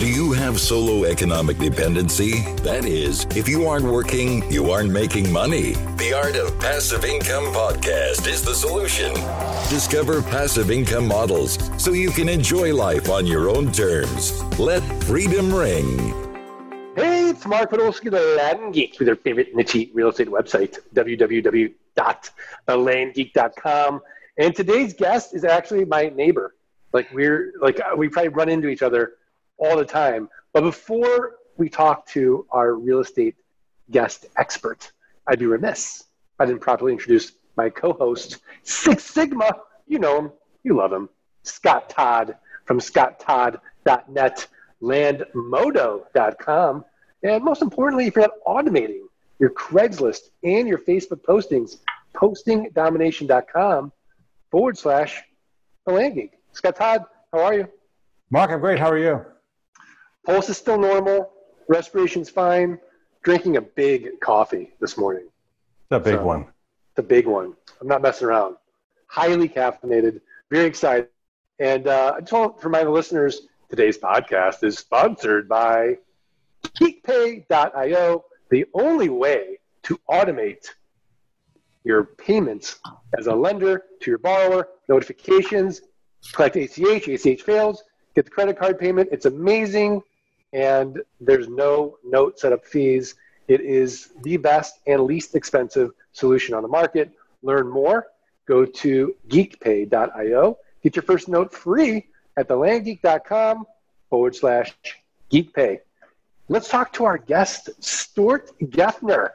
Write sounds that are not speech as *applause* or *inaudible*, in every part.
Do you have solo economic dependency? That is, if you aren't working, you aren't making money. The Art of Passive Income podcast is the solution. Discover passive income models so you can enjoy life on your own terms. Let freedom ring. Hey, it's Mark Podolsky, the Land Geek, with your favorite niche real estate website, www.thelandgeek.com. And today's guest is actually my neighbor. Like we're like we probably run into each other all the time. But before we talk to our real estate guest expert, I'd be remiss I didn't properly introduce my co-host, Six Sigma. You know him, you love him, Scott Todd from scotttodd.net, landmodo.com, and most importantly, if you're not automating your Craigslist and your Facebook postings, postingdomination.com forward slash the land geek. Scott Todd, how are you? Mark, I'm great. How are you? Pulse is still normal. Respiration's fine. Drinking a big coffee this morning. The big so, one. The big one. I'm not messing around. Highly caffeinated. Very excited. And uh, I just want to remind the listeners today's podcast is sponsored by GeekPay.io, the only way to automate your payments as a lender to your borrower, notifications, collect ACH, ACH fails, get the credit card payment. It's amazing and there's no note setup fees. It is the best and least expensive solution on the market. Learn more. Go to geekpay.io. Get your first note free at thelandgeek.com forward slash geekpay. Let's talk to our guest, Stuart Gethner.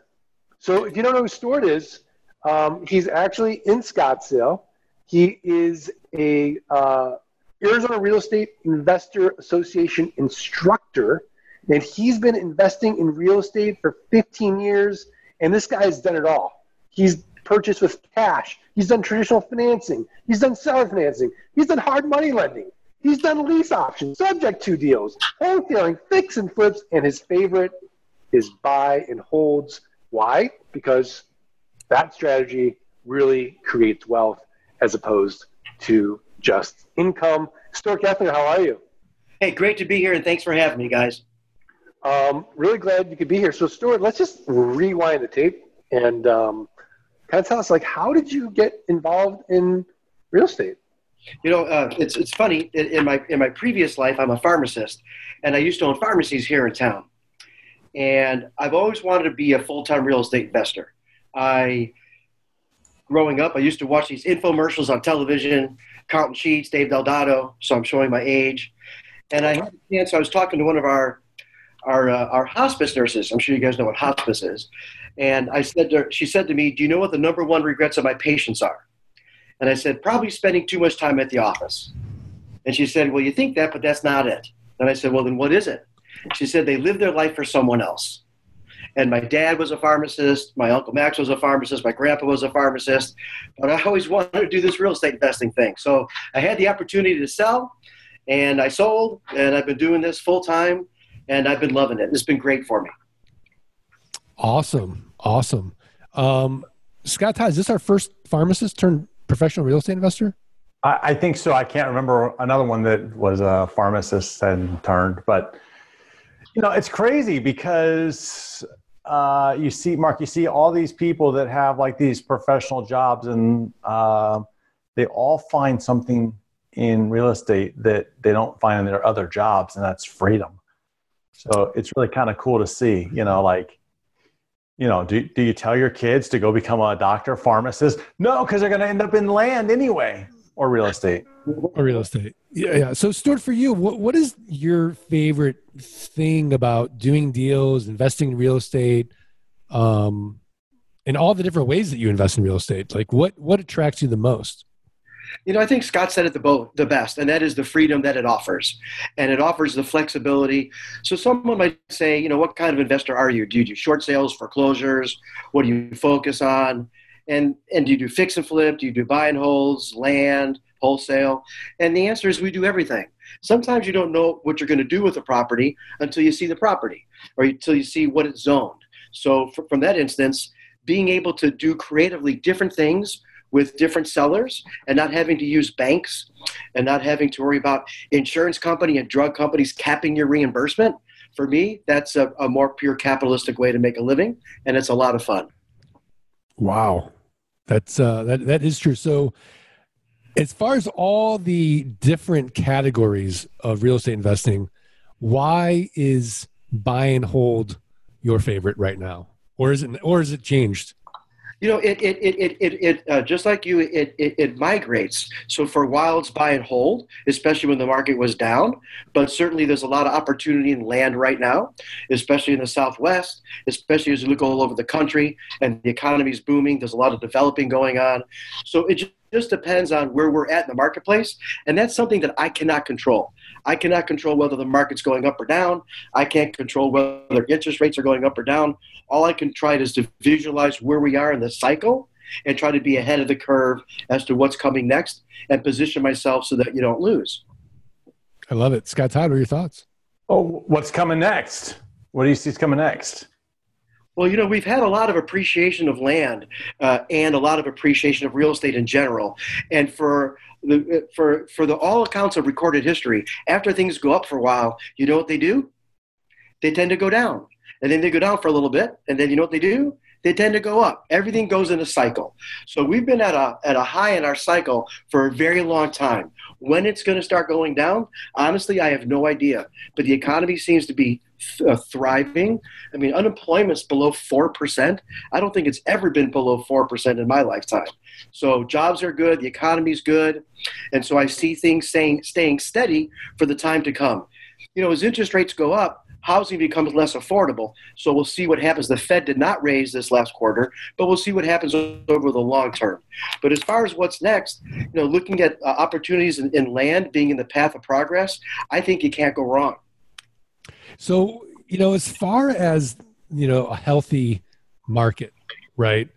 So, if you don't know who Stuart is, um, he's actually in Scottsdale. He is a uh, Arizona Real Estate Investor Association instructor, and he's been investing in real estate for 15 years. And this guy has done it all. He's purchased with cash. He's done traditional financing. He's done seller financing. He's done hard money lending. He's done lease options, subject to deals, wholesaling, fix and flips, and his favorite is buy and holds. Why? Because that strategy really creates wealth as opposed to just income. Stuart Gethner, how are you? Hey, great to be here, and thanks for having me, guys. Um, really glad you could be here. So, Stuart, let's just rewind the tape and um, kind of tell us, like, how did you get involved in real estate? You know, uh, it's it's funny. In, in, my in my previous life, I'm a pharmacist, and I used to own pharmacies here in town. And I've always wanted to be a full time real estate investor. I, growing up, I used to watch these infomercials on television Carleton Sheets, Dave Del Dotto, so I'm showing my age. And I had a chance, I was talking to one of our our, uh, our hospice nurses. I'm sure you guys know what hospice is. And I said her, she said to me, Do you know what the number one regrets of my patients are? And I said, Probably spending too much time at the office. And she said, Well, you think that, but that's not it. And I said, Well, then what is it? She said, They live their life for someone else. And my dad was a pharmacist. My uncle Max was a pharmacist. My grandpa was a pharmacist. But I always *laughs* wanted to do this real estate investing thing. So I had the opportunity to sell, and I sold, and I've been doing this full time, and I've been loving it. It's been great for me. Awesome, awesome. Um, Scott Todd, is this our first pharmacist turned professional real estate investor? I, I think so. I can't remember another one that was a pharmacist and turned, but you know, it's crazy because uh, you see, Mark, you see all these people that have like these professional jobs, and uh, they all find something in real estate that they don't find in their other jobs, and that's freedom. So it's really kind of cool to see, you know, like, you know, do, do you tell your kids to go become a doctor, pharmacist? No, because they're going to end up in land anyway or real estate. Or real estate. Yeah, yeah. So, Stuart, for you, what, what is your favorite thing about doing deals, investing in real estate, um, and all the different ways that you invest in real estate? Like, what what attracts you the most? You know, I think Scott said it the, bo- the best, and that is the freedom that it offers. And it offers the flexibility. So, someone might say, you know, what kind of investor are you? Do you do short sales, foreclosures? What do you focus on? And, and do you do fix and flip? Do you do buy and holds, land? wholesale? And the answer is we do everything. Sometimes you don't know what you're going to do with a property until you see the property or until you see what it's zoned. So, from that instance, being able to do creatively different things with different sellers and not having to use banks and not having to worry about insurance company and drug companies capping your reimbursement for me that's a, a more pure capitalistic way to make a living and it's a lot of fun wow that's uh that that is true. So as far as all the different categories of real estate investing why is buy and hold your favorite right now? Or is it or is it changed you know, it it it it, it uh, just like you, it, it it migrates. So for it's buy and hold, especially when the market was down. But certainly, there's a lot of opportunity in land right now, especially in the Southwest, especially as you look all over the country, and the economy is booming. There's a lot of developing going on. So it just depends on where we're at in the marketplace, and that's something that I cannot control. I cannot control whether the market's going up or down. I can't control whether interest rates are going up or down. All I can try is to visualize where we are in the cycle and try to be ahead of the curve as to what's coming next and position myself so that you don't lose. I love it. Scott Todd, what are your thoughts? Oh, what's coming next? What do you see is coming next? Well, you know, we've had a lot of appreciation of land uh, and a lot of appreciation of real estate in general. And for the, for for the all accounts of recorded history, after things go up for a while, you know what they do? They tend to go down, and then they go down for a little bit, and then you know what they do? They tend to go up. Everything goes in a cycle. So we've been at a at a high in our cycle for a very long time. When it's going to start going down, honestly, I have no idea. But the economy seems to be uh, thriving. I mean, unemployment's below 4%. I don't think it's ever been below 4% in my lifetime. So jobs are good, the economy's good. And so I see things staying, staying steady for the time to come. You know, as interest rates go up, housing becomes less affordable. So we'll see what happens. The Fed did not raise this last quarter, but we'll see what happens over the long term. But as far as what's next, you know, looking at uh, opportunities in, in land being in the path of progress, I think you can't go wrong. So, you know, as far as, you know, a healthy market, right?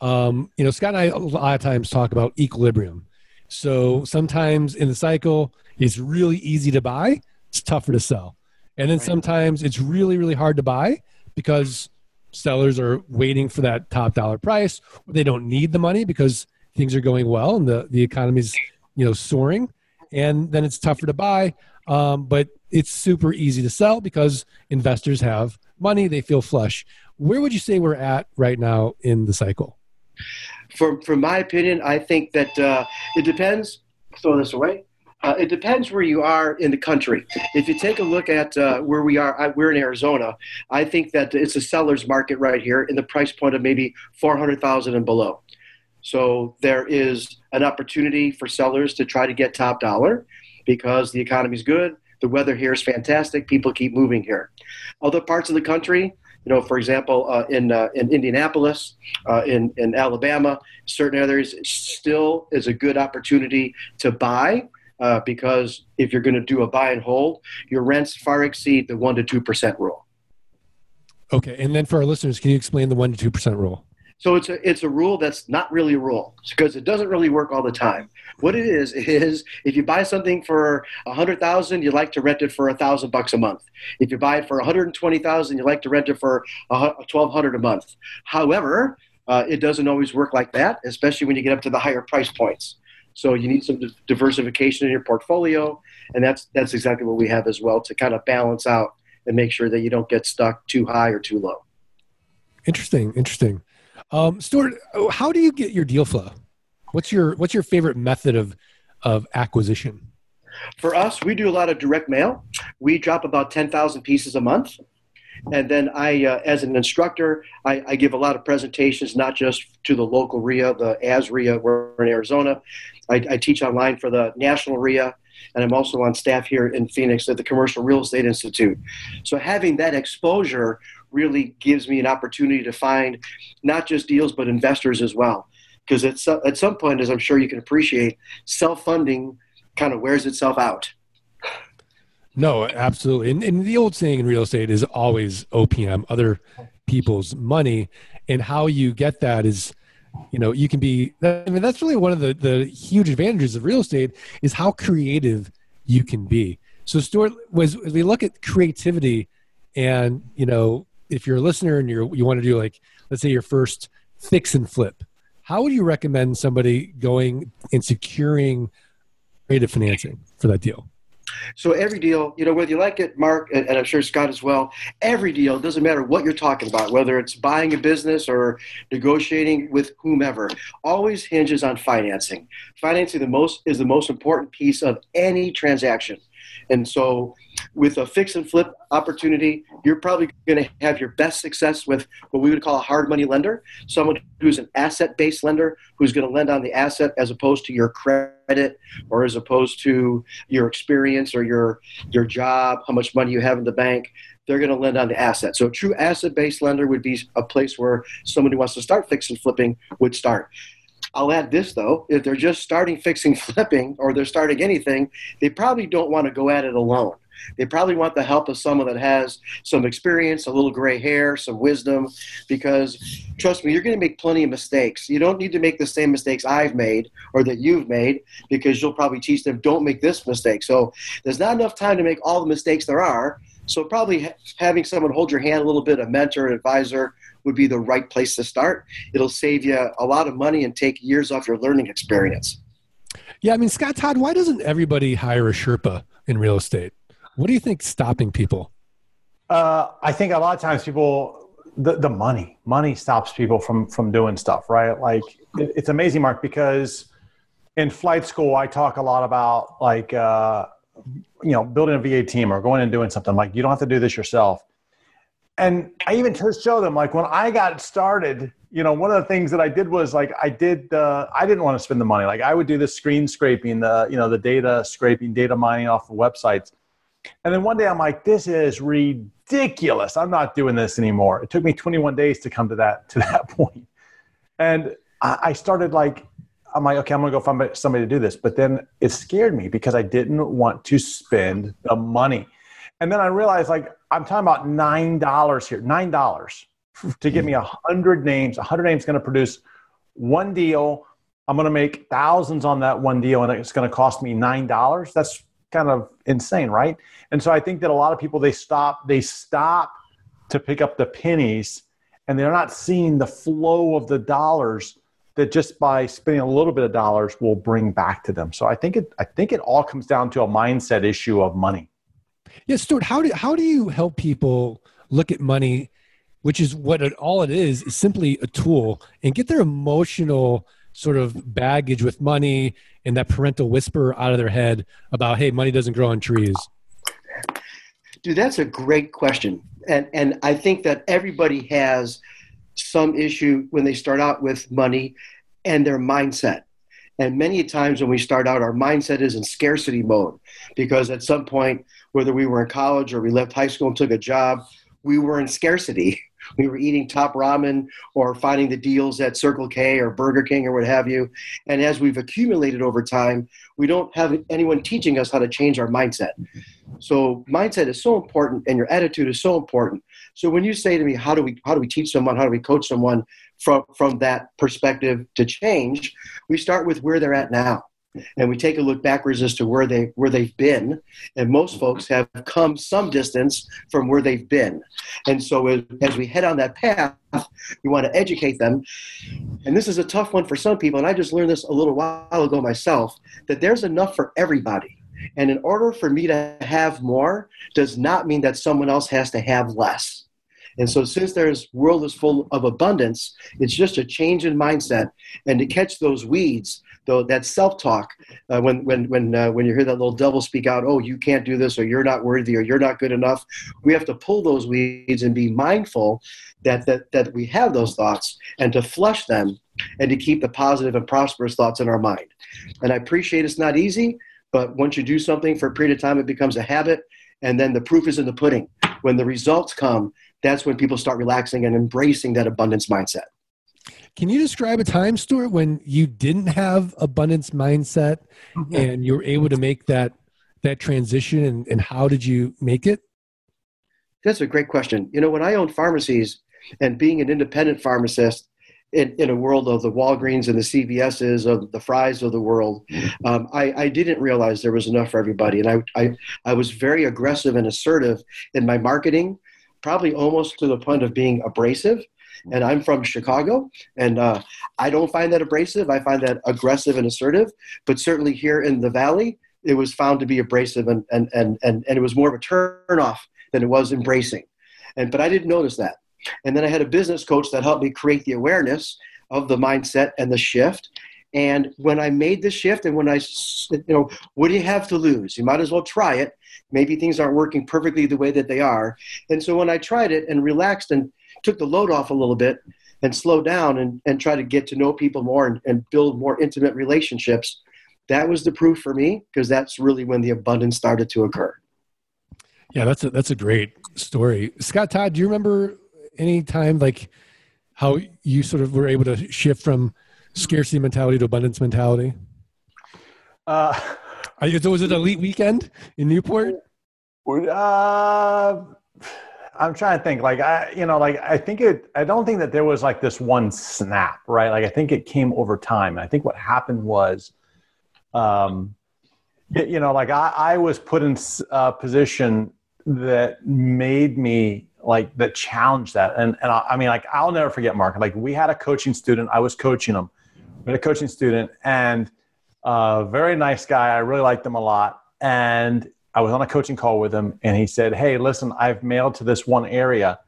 Um, you know, Scott and I a lot of times talk about equilibrium. So sometimes in the cycle, it's really easy to buy, it's tougher to sell. And then sometimes it's really, really hard to buy because sellers are waiting for that top dollar price. They don't need the money because things are going well and the, the economy's, you know, soaring. And then it's tougher to buy. Um, but it's super easy to sell because investors have money, they feel flush. Where would you say we're at right now in the cycle? For, from my opinion, I think that uh, it depends. Throw this away. Uh, it depends where you are in the country. If you take a look at uh, where we are, I, we're in Arizona. I think that it's a seller's market right here in the price point of maybe four hundred thousand and below. So there is an opportunity for sellers to try to get top dollar because the economy is good. The weather here is fantastic. People keep moving here. Other parts of the country, you know, for example, uh, in uh, in Indianapolis, uh, in in Alabama, certain areas still is a good opportunity to buy uh, because if you're going to do a buy and hold, your rents far exceed the one to two percent rule. Okay, and then for our listeners, can you explain the one to two percent rule? So it's a it's a rule that's not really a rule because it doesn't really work all the time. What it is *laughs* is if you buy something for a hundred thousand, you like to rent it for a thousand bucks a month. If you buy it for a hundred and twenty thousand, you like to rent it for twelve hundred a month. However, uh, it doesn't always work like that, especially when you get up to the higher price points. So you need some diversification in your portfolio, and that's that's exactly what we have as well to kind of balance out and make sure that you don't get stuck too high or too low. Interesting, interesting. Um, Stuart, how do you get your deal flow? What's your what's your favorite method of of acquisition? For us, we do a lot of direct mail. We drop about ten thousand pieces a month, and then I, uh, as an instructor, I, I, give a lot of presentations, not just to the local REIA, the AS RIA, we're in Arizona. I, I teach online for the national REIA, and I'm also on staff here in Phoenix at the Commercial Real Estate Institute. So having that exposure really gives me an opportunity to find not just deals but investors as well. Because at, at some point, as I'm sure you can appreciate, self funding kind of wears itself out. No, absolutely. And, and, the old saying in real estate is always OPM, other people's money. And how you get that is, you know, you can be, I mean, that's really one of the, the huge advantages of real estate is how creative you can be. So Stuart, was, as we look at creativity and, you know, if you're a listener and you're you want to do like let's say your first fix and flip how would you recommend somebody going and securing creative financing for that deal? So every deal, you know, whether you like it, Mark, and, and I'm sure Scott as well, every deal doesn't matter what you're talking about, whether it's buying a business or negotiating with whomever, always hinges on financing. Financing the most is the most important piece of any transaction. And so, with a fix and flip opportunity, you're probably going to have your best success with what we would call a hard money lender, someone who's an asset based lender who's going to lend on the asset as opposed to your credit or as opposed to your experience or your your job, how much money you have in the bank. They're going to lend on the asset. So, a true asset based lender would be a place where someone who wants to start fix and flipping would start. I'll add this though: if they're just starting fixing *laughs* flipping or they're starting anything, they probably don't want to go at it alone. They probably want the help of someone that has some experience, a little gray hair, some wisdom, because trust me, you're going to make plenty of mistakes. You don't need to make the same mistakes I've made or that you've made because you'll probably teach them, don't make this mistake. So there's not enough time to make all the mistakes there are. So probably having someone hold your hand a little bit, a mentor, an advisor, would be the right place to start. It'll save you a lot of money and take years off your learning experience. Yeah, I mean, Scott Todd, why doesn't everybody hire a Sherpa in real estate? What do you think stopping people? Uh, I think a lot of times people, the, the money, money stops people from from doing stuff, right? Like it, it's amazing, Mark, because in flight school I talk a lot about like uh, you know building a VA team or going and doing something. Like you don't have to do this yourself and I even just show them like when I got started, you know, one of the things that I did was like I did uh, I didn't want to spend the money. Like I would do the screen scraping, the you know the data scraping, data mining off of websites. And then one day I'm like, this is ridiculous. I'm not doing this anymore. It took me 21 days to come to that to *laughs* that point. And I started like I'm like, okay, I'm gonna go find somebody to do this. But then it scared me because I didn't want to spend the money. And then I realized like I'm talking about nine dollars here, nine dollars to get me a hundred names. A hundred names going to produce one deal. I'm going to make thousands on that one deal, and it's going to cost me nine dollars. That's kind of insane, right? And so I think that a lot of people they stop they stop to pick up the pennies, and they're not seeing the flow of the dollars that just by spending a little bit of dollars will bring back to them. So I think it I think it all comes down to a mindset issue of money. Yeah, Stuart, how do how do you help people look at money, which is what it, all it is, is simply a tool, and get their emotional sort of baggage with money and that parental whisper out of their head about, hey, money doesn't grow on trees? Dude, that's a great question, and and I think that everybody has some issue when they start out with money and their mindset. And many times when we start out, our mindset is in scarcity mode because at some point whether we were in college or we left high school and took a job, we were in scarcity. *laughs* We were eating top ramen or finding the deals at Circle K or Burger King or what have you. And as we've accumulated over time, we don't have anyone teaching us how to change our mindset. So mindset is so important and your attitude is so important. So when you say to me, how do we how do we teach someone, how do we coach someone from from that perspective to change, we start with where they're at now and we take a look backwards as to where they where they've been. And most mm-hmm. folks have come some distance from where they've been. And so as, as we head on that path we want to educate them. And this is a tough one for some people. And i just learned this a little while ago myself that there's enough for everybody. And in order for me to have more does not mean that someone else has to have less. And so, since there's world is full of abundance, it's just a change in mindset, and to catch those weeds though that self-talk uh, when when when uh, when you hear that little devil speak out oh you can't do this or you're not worthy or you're not good enough we have to pull those weeds and be mindful that that that we have those thoughts and to flush them and to keep the positive and prosperous thoughts in our mind. And i appreciate it's not easy but once you do something for a period of time it becomes a habit and then the proof is in the pudding. When the results come that's when people start relaxing and embracing that abundance mindset can you describe a time, Stuart, when you didn't have abundance mindset mm-hmm. and you were able to make that that transition and, and how did you make it? That's a great question. You know, when I owned pharmacies and being an independent pharmacist in, in a world of the Walgreens and the CVS's, of the Fry's of the world, um, I, I, didn't realize there was enough for everybody. And I, I, I was very aggressive and assertive in my marketing, probably almost to the point of being abrasive And I'm from Chicago, and uh, I don't find that abrasive. I find that aggressive and assertive. But certainly here in the Valley, it was found to be abrasive and, and, and, and, and it was more of a turn off than it was embracing. And, but I didn't notice that. And then I had a business coach that helped me create the awareness of the mindset and the shift. And when I made the shift, and when I, you know, what do you have to lose? You might as well try it. Maybe things aren't working perfectly the way that they are. And so when I tried it and relaxed and took the load off a little bit and slowed down and, and try to get to know people more and, and build more intimate relationships, that was the proof for me because that's really when the abundance started to occur. Yeah, that's a, that's a great story. Scott Todd, do you remember any time like how you sort of were able to shift from scarcity mentality to abundance mentality? Uh, was it Elite Weekend in Newport? Uh, I'm trying to think. Like I, you know, like I think it. I don't think that there was like this one snap, right? Like I think it came over time. I think what happened was, um, you know, like I, I was put in a position that made me like that challenged that. And and I, I mean, like I'll never forget Mark. Like we had a coaching student. I was coaching him. We had a coaching student, and a very nice guy. I really liked him a lot. And I was on a coaching call with him, and he said, "Hey, listen, I've mailed to this one area,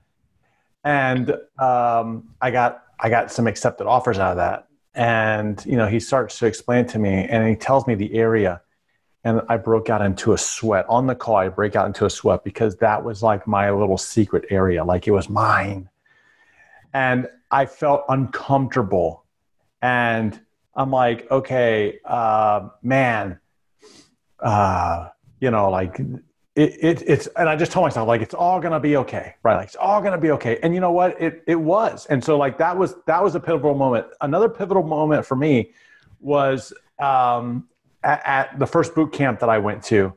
and um, I got I got some accepted offers out of that." And you know, he starts to explain to me, and he tells me the area and I broke out into a sweat on the call. I break out into a sweat because that was like my little secret area, like it was mine. And I felt uncomfortable. And I'm like, okay, uh, man, uh, you know, like it, it, it's, and I just told myself, like, it's all gonna be okay, right? Like, it's all gonna be okay. And you know what? It, it was. And so, like, that was, that was a pivotal moment. Another pivotal moment for me was, um, at, at the first boot camp that I went to,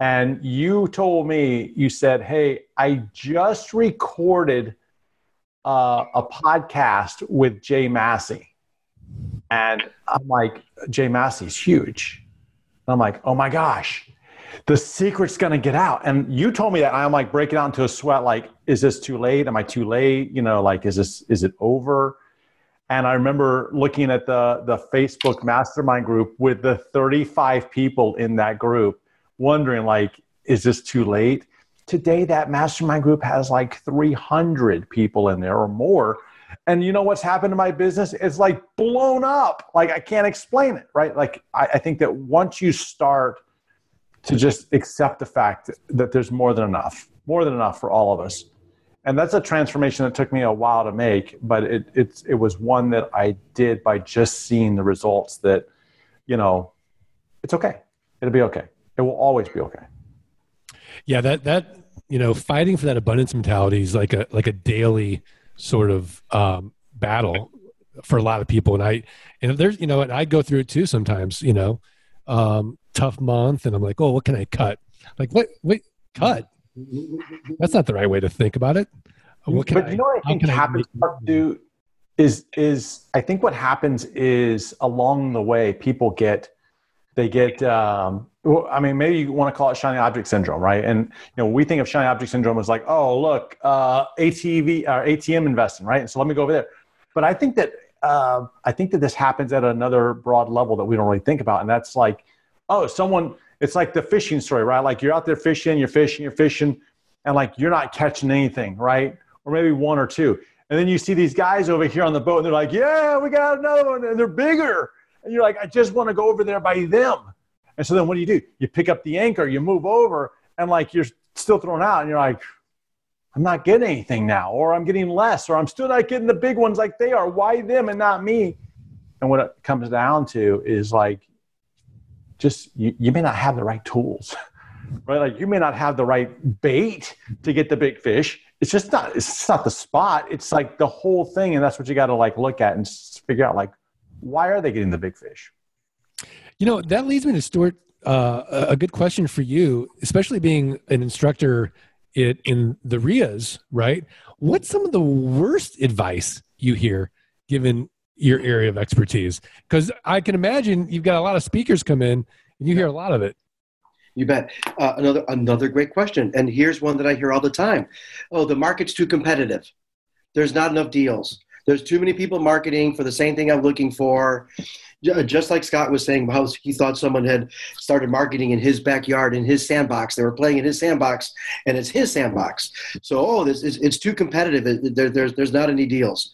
and you told me you said, "Hey, I just recorded uh, a podcast with Jay Massey," and I'm like, "Jay Massey's huge." And I'm like, "Oh my gosh." The secret's gonna get out, and you told me that. I'm like breaking out into a sweat. Like, is this too late? Am I too late? You know, like, is this is it over? And I remember looking at the, the Facebook mastermind group with the 35 people in that group, wondering, like, is this too late? Today, that mastermind group has like 300 people in there or more. And you know what's happened to my business? It's like blown up. Like, I can't explain it, right? Like, I, I think that once you start to just accept the fact that there's more than enough, more than enough for all of us. And that's a transformation that took me a while to make but it it's it was one that i did by just seeing the results that you know it's okay. It'll be okay. It will always be okay. Yeah that that you know fighting for that abundance mentality is like a like a daily sort of um, battle for a lot of people. And i and there's you know and i go through it too sometimes you know um, tough month and i'm like oh what can i cut like what wait cut that's not the right way to think about it. What but I, you know what I think happens to is is I think what happens is along the way people get they get um, I mean maybe you want to call it shiny object syndrome, right? And you know we think of shiny object syndrome as like oh look uh, ATV or ATM investing, right? And so let me go over there. But I think that uh, I think that this happens at another broad level that we don't really think about, and that's like oh someone it's like the fishing story, right? Like you're out there fishing, you're fishing, you're fishing, and like you're not catching anything, right? Or maybe one or two. And then you see these guys over here on the boat and they're like, yeah, we got another one and they're bigger. And you're like, I just want to go over there by them. And so then what do you do? You pick up the anchor, you move over, and like you're still thrown out and you're like, I'm not getting anything now, or I'm getting less, or I'm still not getting the big ones like they are. Why them and not me? And what it comes down to is like just you, you may not have the right tools *laughs* right like you may not have the right bait to get the big fish it's just not it's not the spot it's like the whole thing and that's what you got to like look at and figure out like why are they getting the big fish you know that leads me to stuart uh, a good question for you especially being an instructor in, in the rias right what's some of the worst advice you hear given your area of expertise? Because I can imagine you've got a lot of speakers come in and you hear a lot of it. You bet. Uh, another another great question, and here's one that I hear all the time. Oh, the market's too competitive. there's not enough deals. There's too many people marketing for the same thing I'm looking for. Uh, just like Scott was saying, how he thought someone had started marketing in his backyard, in his sandbox. They were playing in his sandbox, and it's his sandbox. So, oh, this is, it's too competitive. There, there's, there's not any deals.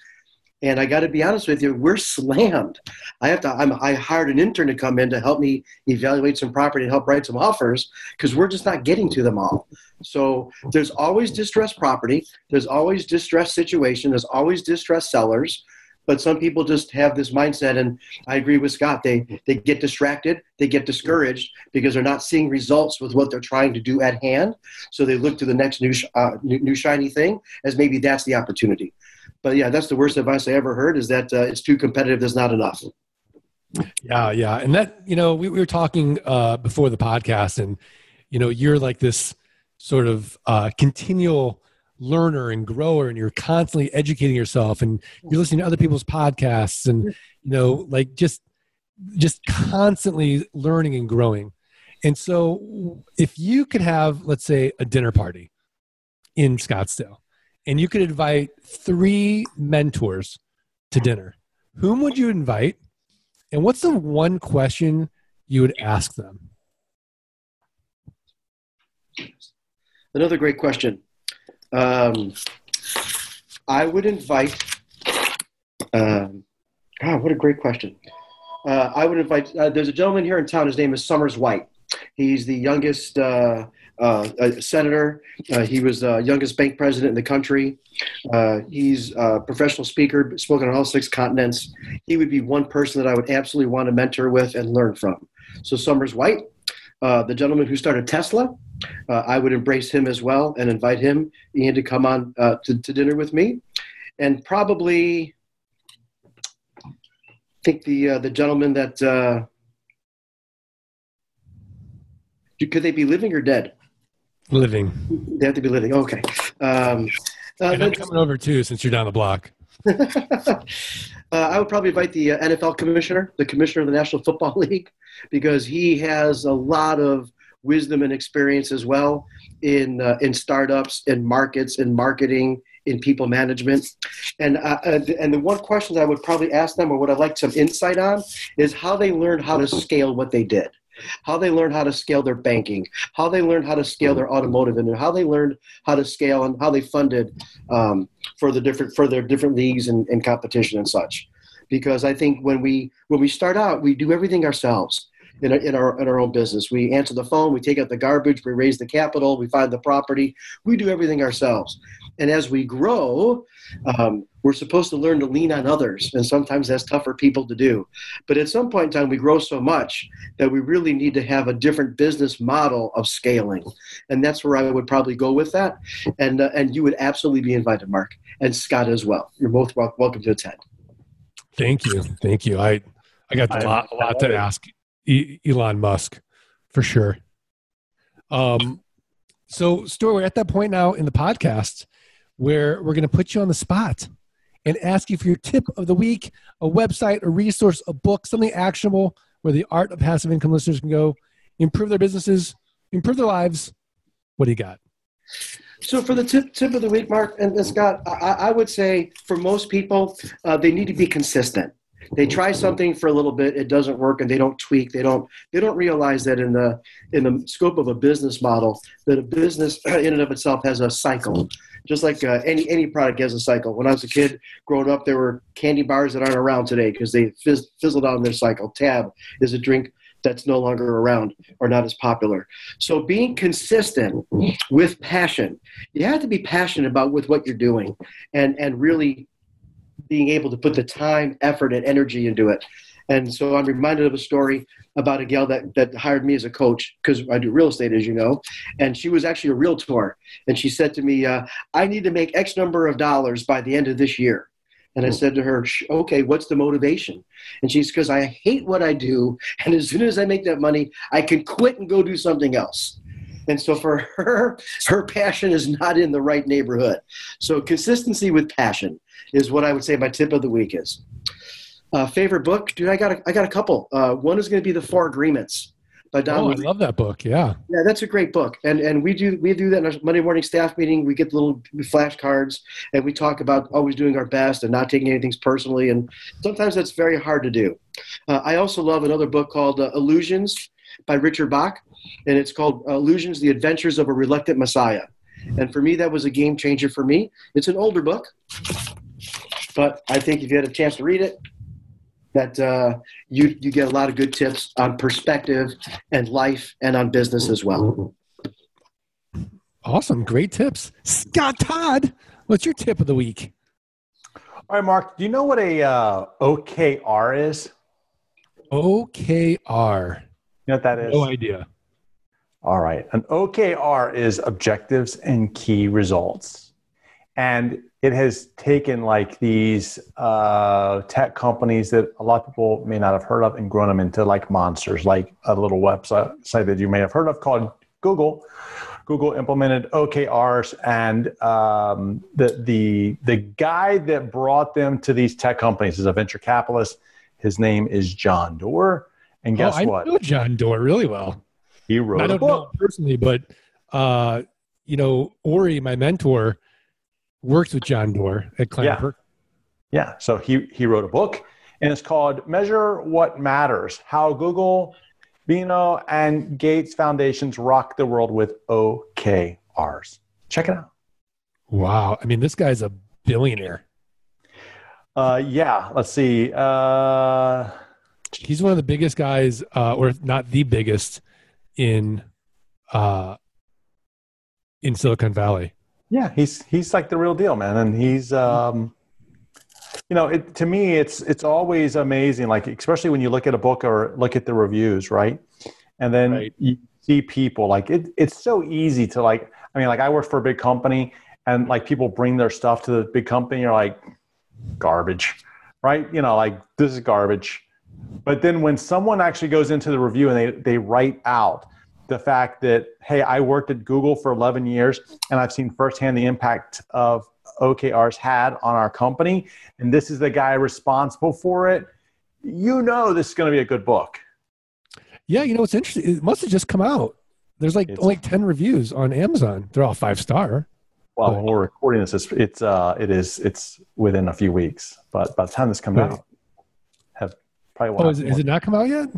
And I got to be honest with you, we're slammed. I have to. I'm, I hired an intern to come in to help me evaluate some property and help write some offers because we're just not getting to them all. So there's always distressed property. There's always distressed situation. There's always distressed sellers. But some people just have this mindset, and I agree with Scott. They they get distracted, they get discouraged because they're not seeing results with what they're trying to do at hand. So they look to the next new uh, new, new shiny thing as maybe that's the opportunity but yeah, that's the worst advice I ever heard is that uh, it's too competitive. There's not enough. Yeah, yeah, and that you know we, we were talking uh, before the podcast, and you know you're like this sort of uh, continual learner and grower, and you're constantly educating yourself, and you're listening to other people's podcasts, and you know like just just constantly learning and growing. And so, if you could have, let's say, a dinner party in Scottsdale, and you could invite three mentors to dinner, whom would you invite? And what's the one question you would ask them? Another great question. Um, I would invite. Um, what a great question. Uh, I would invite. Uh, there's a gentleman here in town. His name is Sommers White. He's the youngest uh, uh, a senator. Uh, he was the youngest bank president in the country. Uh, he's a professional speaker, spoken on all six continents. He would be one person that I would absolutely want to mentor with and learn from. So Sommers White, uh, the gentleman who started Tesla, uh, I would embrace him as well and invite him, Ian, to come on uh, to, to dinner with me. And probably, I think the the gentleman that could they be living or dead? Living. They have to be living. Okay. Um, uh, and I'm coming over too, since you're down the block. *laughs* uh, I would probably invite the uh, NFL commissioner, the commissioner of the National Football *laughs* League, because he has a lot of wisdom and experience as well in uh, in startups, in markets, in marketing, in people management. And uh, uh and the one question that I would probably ask them, or what I'd like some insight on, is how they learned how to scale what they did how they learned how to scale their banking, how they learned how to scale their automotive, and how they learned how to scale and how they funded um, for the different for their different leagues and, and competition and such. Because I think when we when we start out, we do everything ourselves in our, in our in our own business. We answer the phone, we take out the garbage, we raise the capital, we find the property. We do everything ourselves. And as we grow, um, we're supposed to learn to lean on others, and sometimes that's tough for people to do. But at some point in time, we grow so much that we really need to have a different business model of scaling, and that's where I would probably go with that. And uh, and you would absolutely be invited, Mark, and Scott as well. You're both welcome to attend. Thank you, thank you. I I got a lot, a lot to ask Elon Musk for sure. Um, so Stuart, we're at that point now in the podcast where we're going to put you on the spot and ask you for your tip of the week, a website, a resource, a book, something actionable where the art of passive income listeners can go improve their businesses, improve their lives. What do you got? So for the tip, tip of the week, Mark and Scott, I, I would say for most people, uh, they need to be consistent they try something for a little bit it doesn't work and they don't tweak they don't they don't realize that in the in the scope of a business model that a business *clears throat* in and of itself has a cycle. Just like uh, any any product has a cycle. When i was a kid growing up there were candy bars that aren't around today because they fizz, fizzled out in their cycle. Tab is a drink that's no longer around or not as popular. So being consistent with passion, you have to be passionate about with what you're doing and and really being able to put the time, effort, and energy into it. And so I'm reminded of a story about a gal that, that hired me as a coach because I do real estate, as you know. And she was actually a realtor. And she said to me, uh, I need to make X number of dollars by the end of this year. And I hmm. said to her, okay, what's the motivation? And she's because I hate what I do. And as soon as I make that money, I can quit and go do something else. And so for *laughs* her, her passion is not in the right neighborhood. So consistency with passion is what I would say my tip of the week is. Uh, favorite book, dude? I got a, I got a couple. Uh, one is going to be The Four Agreements by Don. Oh, I love that book. Yeah. Yeah, that's a great book, and and we do we do that in our Monday morning staff meeting. We get the little flashcards, and we talk about always doing our best and not taking anything personally. And sometimes that's very hard to do. Uh, I also love another book called uh, Illusions by Richard Bach, and it's called Illusions: The Adventures of a Reluctant Messiah. And for me, that was a game changer for me. It's an older book, but I think if you had a chance to read it, that uh, you you get a lot of good tips on perspective and life and on business as well. Awesome. Great tips. Scott Todd, what's your tip of the week? All right, Mark. Do you know what a uh, OKR is? OKR. You know what that is? No idea. All right. An OKR is objectives and key results. And it has taken like these uh, tech companies that a lot of people may not have heard of and grown them into like monsters, like a little website site that you may have heard of called Google. Google implemented OKRs, and um, the the the guy that brought them to these tech companies is a venture capitalist. His name is John Doerr, and guess oh, I what? know John Doerr really well. He wrote I a don't know personally, but uh, you know, Ori, my mentor, works with John Doerr at Klein Yeah. Yeah. So he he wrote a book, and it's called "Measure What Matters: How Google, Bono, and Gates Foundations Rock the World with OKRs." Check it out. Wow. I mean, this guy's a billionaire. Uh, yeah. Let's see. Uh, He's one of the biggest guys, uh, or not the biggest, in uh, in Silicon Valley. yeah, he's he's like the real deal, man, and he's um, you know, it, to me, it's it's always amazing, like especially when you look at a book or look at the reviews, right? And then Right. you see people like it. It's so easy to like. I mean, like I work for a big company, and like people bring their stuff to the big company. You're like, garbage, right? You know, like this is garbage. But then when someone actually goes into the review and they they write out the fact that hey, I worked at Google for 11 years and I've seen firsthand the impact of OKRs had on our company, and this is the guy responsible for it. You know, this is going to be a good book. Yeah, you know it's interesting? It must have just come out. There's like It's- only ten reviews on Amazon. They're all five star. Well, when we're recording this, it's it's uh, it is it's within a few weeks, but by the time this comes Right. out, probably Oh, will is, have is more. it not come out yet?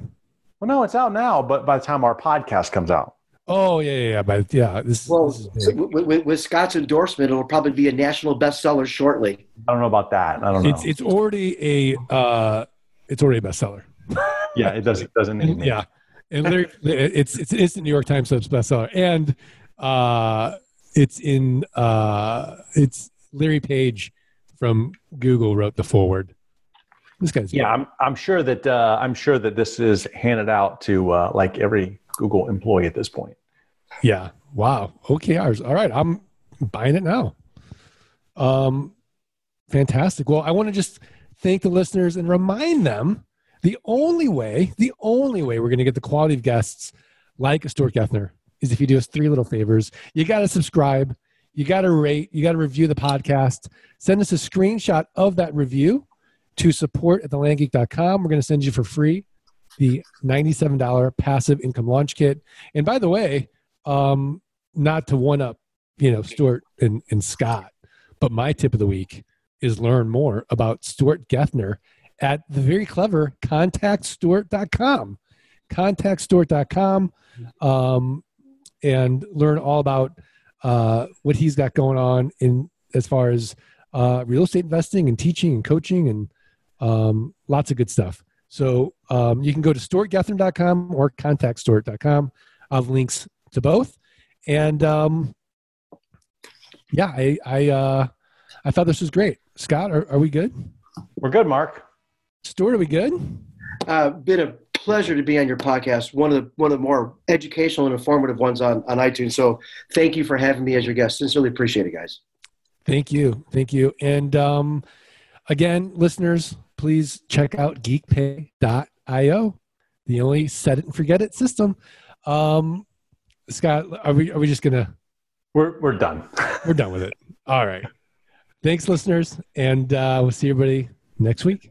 Well, no, it's out now, but by the time our podcast comes out, Oh yeah, yeah, yeah. But yeah, this, Well, this is so with, with, with Scott's endorsement, it'll probably be a national bestseller shortly. I don't know about that. I don't know. it's it's already a uh, it's already a bestseller. *laughs* yeah, it doesn't doesn't need And, yeah, and Larry, it's it's an instant New York Times bestseller, and uh, it's in uh, it's Larry Page from Google wrote the forward. This guy's Yeah, I'm I'm sure that uh, I'm sure that this is handed out to uh, like every Google employee at this point. Yeah. Wow. OKRs. All right. I'm buying it now. Um, fantastic. Well, I want to just thank the listeners and remind them the only way, the only way we're going to get the quality of guests like Stuart Gethner is if you do us three little favors. You got to subscribe, you got to rate, you got to review the podcast. Send us a screenshot of that review to support at thelandgeek.com. We're going to send you for free the $97 passive income launch kit. And by the way, um, not to one up, you know, Stuart and, and Scott, but my tip of the week is learn more about Stuart Gethner at the very clever contactstuart.com. Contactstuart.com um, and learn all about uh, what he's got going on in as far as uh, real estate investing and teaching and coaching and um, lots of good stuff. So um, you can go to stuartgethner.com or contactstuart.com. I'll have links to both. And um, yeah, I I, uh, I thought this was great. Scott, are, are we good? We're good, Mark. Stuart, are we good? Uh, been a pleasure to be on your podcast. One of the one of the more educational and informative ones on on iTunes. So thank you for having me as your guest. Sincerely appreciate it, guys. Thank you. Thank you. And um, again, listeners, please check out geekpay.io, the only set it and forget it system. Um, Scott, are we, are we just going to, We're we're done. *laughs* we're done with it. All right. Thanks, listeners. And uh, we'll see everybody next week.